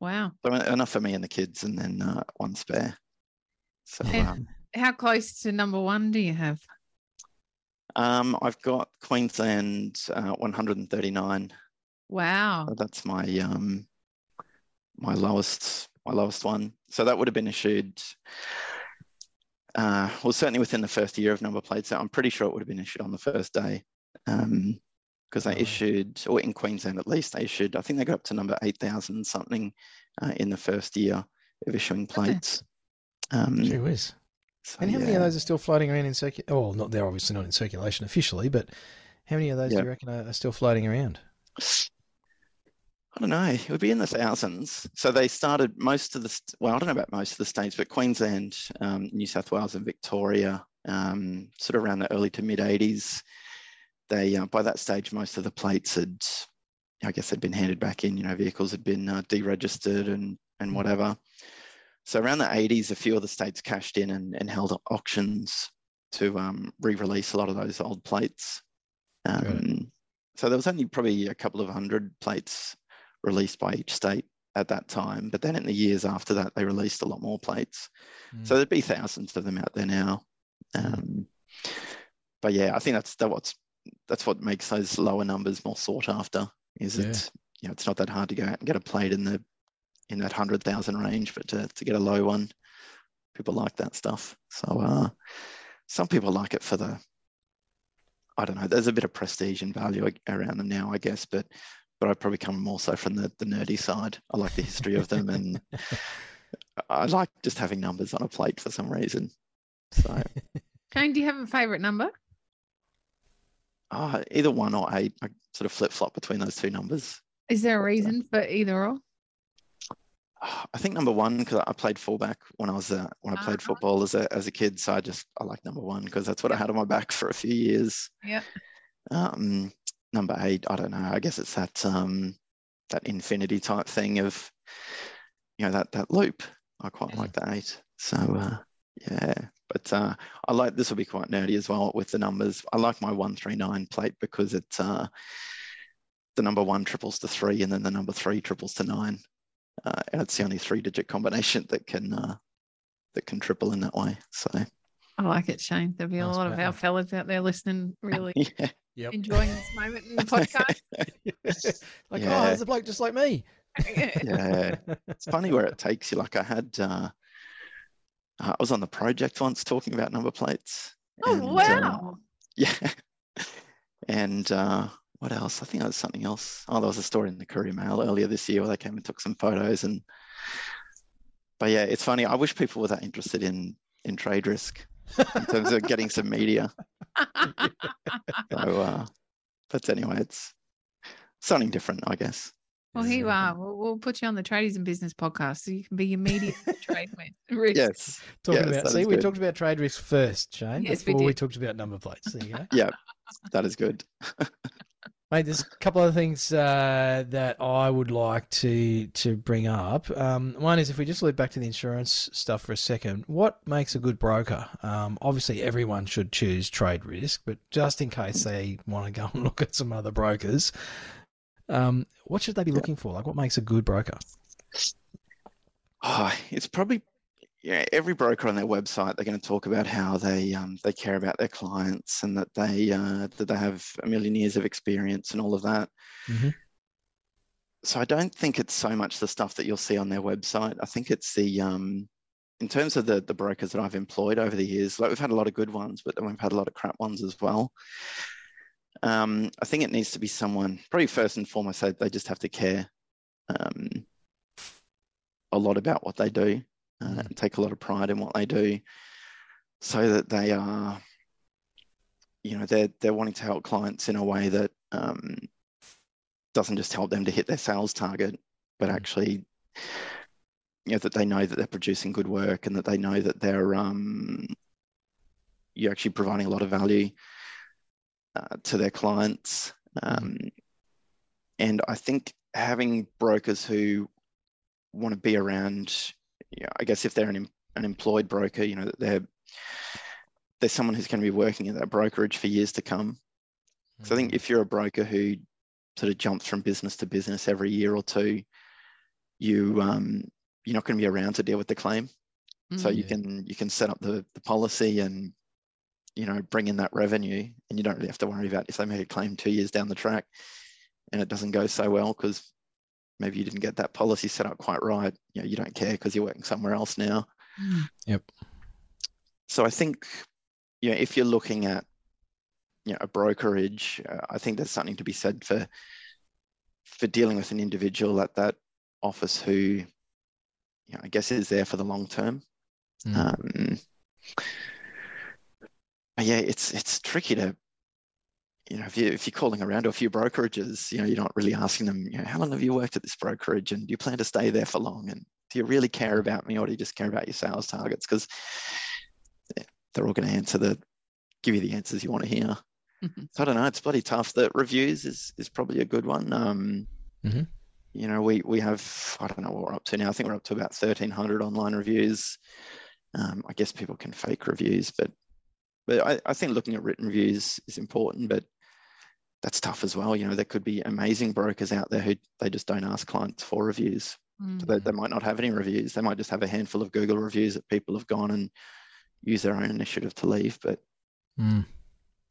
Wow. So enough for me and the kids, and then uh, one spare. So um, How close to number one do you have? um, I've got Queensland uh, 139. Wow. So that's my um, my lowest my lowest one. So that would have been issued. Uh, well, certainly within the first year of number plates. So I'm pretty sure it would have been issued on the first day. Um, because they issued, or in Queensland at least, they issued, I think they got up to number 8,000 something uh, in the first year of issuing plates. Um, Gee whiz. so, And how many of those are still floating around in circulation? Oh, not they're obviously not in circulation officially, but how many of those Yeah. do you reckon are, are still floating around? I don't know. It would be in the thousands. So they started most of the, well, I don't know about most of the states, but Queensland, um, New South Wales, and Victoria, um, sort of around the early to mid 80s, they, uh, by that stage, most of the plates had, I guess, had been handed back in. You know, vehicles had been uh, deregistered and, and whatever. So around the 80s, a few of the states cashed in and, and held auctions to um, re-release a lot of those old plates. Um, so there was only probably a couple of hundred plates released by each state at that time. But then in the years after that, they released a lot more plates. Mm. So there'd be thousands of them out there now. Um, but yeah, I think that's that what's that's what makes those lower numbers more sought after. Is Yeah. it you know it's not that hard to go out and get a plate in the in that hundred thousand range, but to, to get a low one, people like that stuff. So uh, some people like it for the I don't know. There's a bit of prestige and value around them now, I guess, but but I probably come more so from the, the nerdy side. I like the history of them, and I like just having numbers on a plate for some reason. So Shane, do you have a favourite number? Uh, either one or eight, I sort of flip flop between those two numbers. Is there a reason for either or? I think number one because I played fullback when I was uh, when I played Uh-huh. football as a as a kid, so I just I like number one because that's what I had on my back for a few years. Yep. Um, number eight, I don't know. I guess it's that um that infinity type thing of you know that that loop. I quite Mhm. like the eight. So uh, yeah, but uh, I like this will be quite nerdy as well with the numbers. I like my one three nine plate because it's uh the number one triples to three and then the number three triples to nine. Uh, and it's the only three digit combination that can uh, that can triple in that way. So I like it, Shane. There'll be a Nice lot of our pattern. fellas out there listening, really yeah, Yep. enjoying this moment in the podcast. like, Yeah. oh, there's a bloke just like me. yeah. It's funny where it takes you. Like I had, uh, I was on the project once talking about number plates. oh, and, wow. yeah. And uh, what else? I think there was something else. Oh, there was a story in the Courier Mail earlier this year where they came and took some photos. And but yeah, it's funny. I wish people were that interested in in TradeRisk in terms of getting some media. So, uh, but anyway, it's something different, I guess. Well, here you are. We'll, we'll put you on the Tradies in Business podcast so you can be immediate media trade with. Yes. Talking Yes, about, see, we talked about TradeRisk first, Shane, Yes, we before we, did. talked about number plates. There you go. Yeah, that is good. Mate, there's a couple of things uh, that I would like to to bring up. Um, one is if we just loop back to the insurance stuff for a second, what makes a good broker? Um, obviously, everyone should choose TradeRisk, but just in case they want to go and look at some other brokers, um, what should they be looking for? Like, what makes a good broker? Oh, it's probably yeah. Every broker on their website, they're going to talk about how they um, they care about their clients and that they uh, that they have a million years of experience and all of that. Mhm. So I don't think it's so much the stuff that you'll see on their website. I think it's the um, in terms of the the brokers that I've employed over the years. Like we've had a lot of good ones, but then we've had a lot of crap ones as well. Um, I think it needs to be someone. Probably first and foremost, they, they just have to care um, a lot about what they do uh, Mm. and take a lot of pride in what they do so that they are you know they're they're wanting to help clients in a way that um, doesn't just help them to hit their sales target but Mm. actually you know that they know that they're producing good work and that they know that they're um, you're actually providing a lot of value uh, to their clients um, and I think having brokers who want to be around, you know, I guess if they're an, an employed broker, you know, that they're there's someone who's going to be working at that brokerage for years to come. So I think if you're a broker who sort of jumps from business to business every year or two, you um, you're not going to be around to deal with the claim. So Mm. you Yeah. can you can set up the, the policy and you know bring in that revenue, and you don't really have to worry about if they make a claim two years down the track and it doesn't go so well because maybe you didn't get that policy set up quite right. You know, you don't care because you're working somewhere else now. Mm. Yep. So I think you know if you're looking at you know a brokerage, uh, I think there's something to be said for for dealing with an individual at that office who you know, I guess is there for the long term. Mm. Um, but yeah, it's it's tricky to, you know, if you if you're calling around to a few brokerages, you know, you're not really asking them, you know, how long have you worked at this brokerage, and do you plan to stay there for long, and do you really care about me, or do you just care about your sales targets? Because they're all going to answer the, give you the answers you want to hear. Mhm. So I don't know. It's bloody tough. The reviews is is probably a good one. Um, Mhm. You know, we we have I don't know what we're up to now. I think we're up to about 1,300 online reviews. Um, I guess people can fake reviews, but but I, I think looking at written reviews is important, but that's tough as well. You know, there could be amazing brokers out there who they just don't ask clients for reviews. Mm. So they, they might not have any reviews. They might just have a handful of Google reviews that people have gone and use their own initiative to leave. But Mm.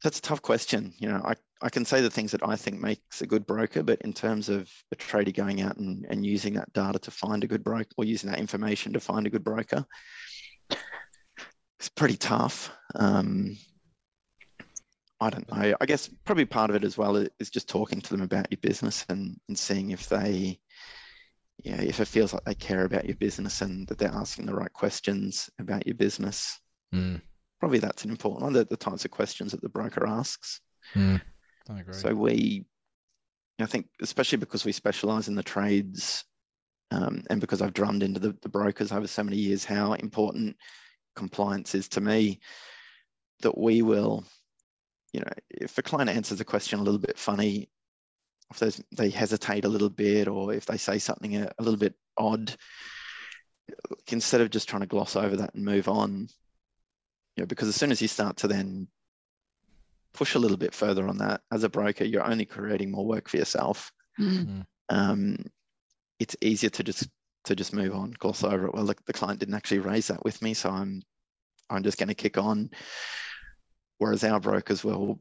that's a tough question. You know, I, I can say the things that I think makes a good broker, but in terms of a trader going out and, and using that data to find a good broker or using that information to find a good broker, it's pretty tough. Um, I don't know. I guess probably part of it as well is just talking to them about your business and, and seeing if they, yeah, if it feels like they care about your business and that they're asking the right questions about your business. Mm. Probably that's an important one, the, the types of questions that the broker asks. Mm. I agree. So we, I think, especially because we specialize in the trades, um, and because I've drummed into the, the brokers over so many years how important compliance is to me, that we will, you know, if a client answers a question a little bit funny, if they hesitate a little bit, or if they say something a, a little bit odd, instead of just trying to gloss over that and move on, you know, because as soon as you start to then push a little bit further on that as a broker you're only creating more work for yourself Mm. um, it's easier to just to just move on gloss over it well the, the client didn't actually raise that with me so i'm i'm just going to kick on whereas our brokers will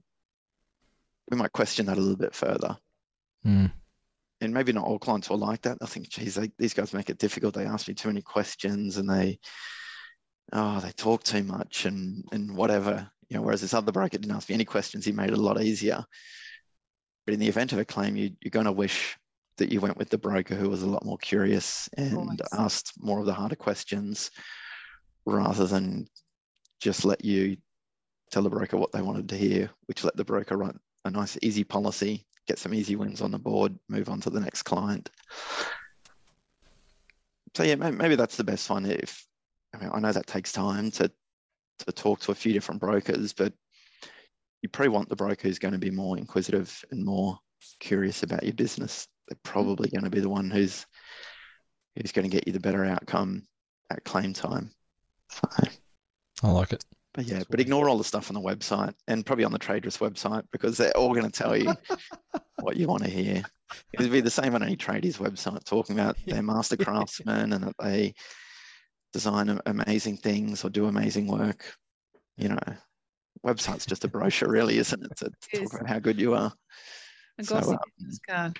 we might question that a little bit further Mm. and maybe not all clients will like that. I think, geez, they, these guys make it difficult. They ask me too many questions, and they, oh, they talk too much, and and whatever. You know, whereas this other broker didn't ask me any questions. He made it a lot easier. But in the event of a claim, you, you're going to wish that you went with the broker who was a lot more curious and asked more of the harder questions, rather than just let you tell the broker what they wanted to hear, which let the broker write a nice, easy policy, get some easy wins on the board, move on to the next client. So yeah, maybe, maybe that's the best one. If I mean, I know that takes time to to talk to a few different brokers, but you probably want the broker who's going to be more inquisitive and more curious about your business. They're probably going to be the one who's who's going to get you the better outcome at claim time. So, I like it. but yeah, but ignore all the stuff on the website and probably on the Traders website because they're all going to tell you what you want to hear. It'd be the same on any tradies website talking about their master craftsmen and that they design amazing things or do amazing work. You know, website's just a brochure, really, isn't it? To, to It talk is. about how good you are. A So, glossy um, business card.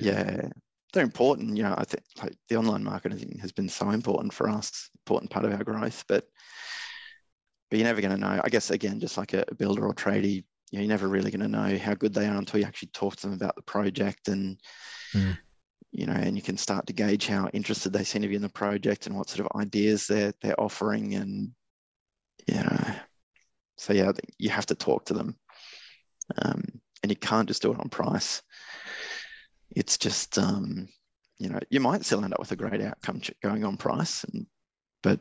Yeah, they're important. You know, I think like the online marketing has been so important for us, important part of our growth. But but you're never going to know. I guess again, just like a, builder or tradie, you know, you're never really going to know how good they are until you actually talk to them about the project and Mm. you know, and you can start to gauge how interested they seem to be in the project and what sort of ideas they're they're offering, and you know, so yeah, you have to talk to them, um, and you can't just do it on price. It's just, um, you know, you might still end up with a great outcome going on price, and but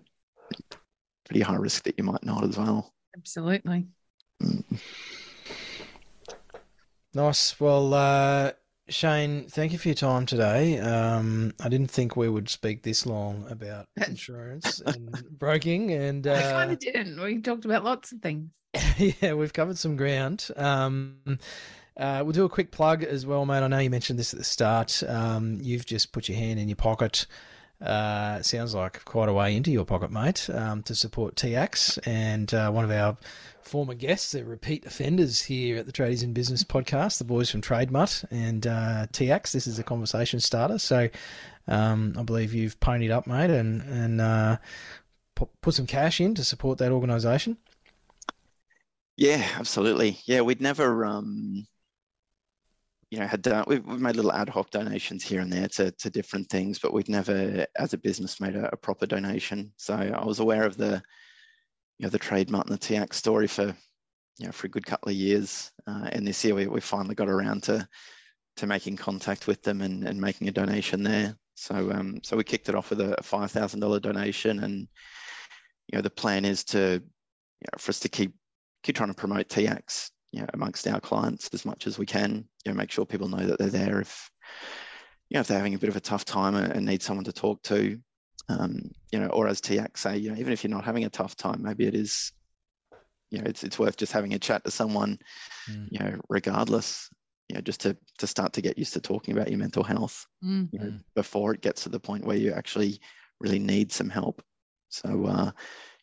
pretty high risk that you might not as well. Absolutely. Mm. Nice. Well, uh, Shane, thank you for your time today. Um, I didn't think we would speak this long about insurance and broking, and uh, I kind of didn't. We talked about lots of things. yeah, we've covered some ground. Um, uh, we'll do a quick plug as well, mate. I know you mentioned this at the start. Um, you've just put your hand in your pocket uh, sounds like quite a way into your pocket, mate, um, to support TIACS. And uh, one of our former guests, the repeat offenders here at the Tradies in Business podcast, the boys from TradeMutt and uh, TIACS. This is a conversation starter. So um, I believe you've ponied up, mate, and, and uh, put some cash in to support that organisation. Yeah, absolutely. Yeah, we'd never. Um you know, had done, we've, we've made little ad hoc donations here and there to, to different things, but we've never, as a business, made a, a proper donation. So I was aware of the, you know, the TradeMutt and the TIACS story for, you know, for a good couple of years. Uh, and this year we, we finally got around to, to making contact with them and, and making a donation there. So, um, so we kicked it off with a $5,000 donation and, you know, the plan is to, you know, for us to keep, keep trying to promote TIACS you know, amongst our clients as much as we can. You know, make sure people know that they're there if you know if they're having a bit of a tough time and need someone to talk to. Um, you know, or as TIACS say, you know, even if you're not having a tough time, maybe it is, you know, it's it's worth just having a chat to someone, mm. you know, regardless. You know, just to to start to get used to talking about your mental health mm. you know, mm. before it gets to the point where you actually really need some help. So, uh,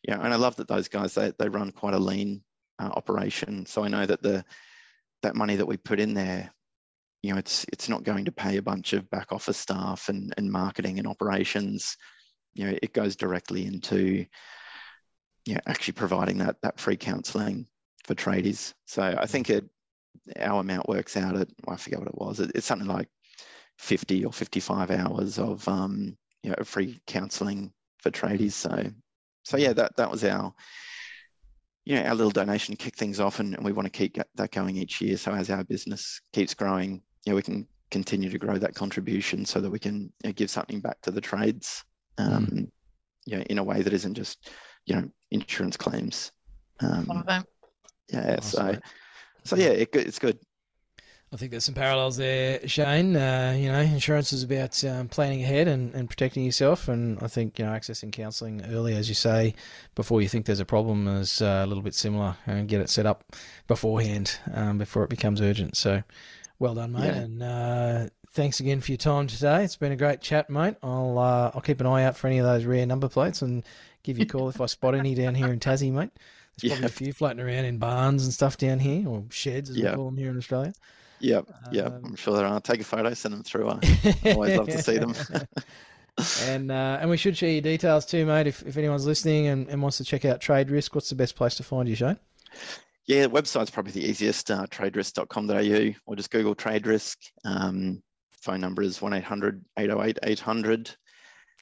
yeah, and I love that those guys they they run quite a lean uh, operation. So I know that the that money that we put in there, you know, it's it's not going to pay a bunch of back office staff and, and marketing and operations. You know, it goes directly into you know, actually providing that that free counselling for tradies. So I think it our amount works out at well, I forget what it was. It, it's something like 50 or 55 hours of um, you know free counselling for tradies. So so yeah, that that was our you know, our little donation kick things off and, and we want to keep that going each year. So as our business keeps growing, you know, we can continue to grow that contribution so that we can you know, give something back to the trades, um, mm. you know, in a way that isn't just, you know, insurance claims. Um, yeah. So, so yeah, it, it's good. I think there's some parallels there, Shane. Uh, you know, insurance is about um, planning ahead and, and protecting yourself, and I think you know accessing counselling early, as you say, before you think there's a problem, is uh, a little bit similar, and get it set up beforehand um, before it becomes urgent. So, well done, mate, yeah. and uh, thanks again for your time today. It's been a great chat, mate. I'll uh, I'll keep an eye out for any of those rare number plates and give you a call if I spot any down here in Tassie, mate. There's probably yeah. a few floating around in barns and stuff down here, or sheds as we call them here in Australia. Yep, yep. Um, I'm sure there are. Take a photo, send them through. I always love to see them. and uh, and we should share your details too, mate. If, if anyone's listening and, and wants to check out TradeRisk, what's the best place to find you, Shane? Yeah, the website's probably the easiest, uh, traderisk.com.au, or just Google TradeRisk. Um, phone number is 1 800 808 800.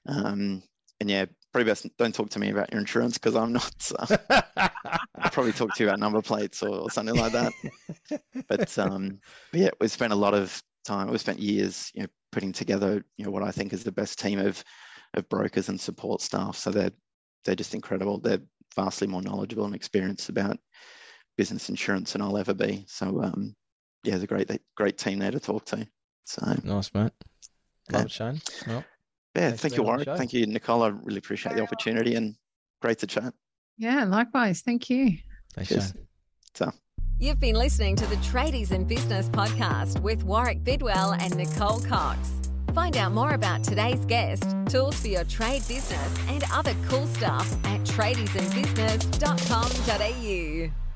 Um, and yeah, probably best don't talk to me about your insurance because I'm not. Uh, I'll probably talk to you about number plates or, or something like that. but, um, but yeah, we spent a lot of time. We spent years, you know, putting together, you know, what I think is the best team of of brokers and support staff. So they're they're just incredible. They're vastly more knowledgeable and experienced about business insurance than I'll ever be. So um, yeah, it's a great great team there to talk to. So nice, mate. Love yeah. it, Shane. Well, yeah, Thanks thank you, Warwick. Thank you, Nicole. I really appreciate the opportunity and great to chat. Yeah, likewise. Thank you. Thanks, Cheers. So. You've been listening to the Tradies in Business podcast with Warwick Bidwell and Nicole Cox. Find out more about today's guest, tools for your trade business, and other cool stuff at tradiesinbusiness.com.au.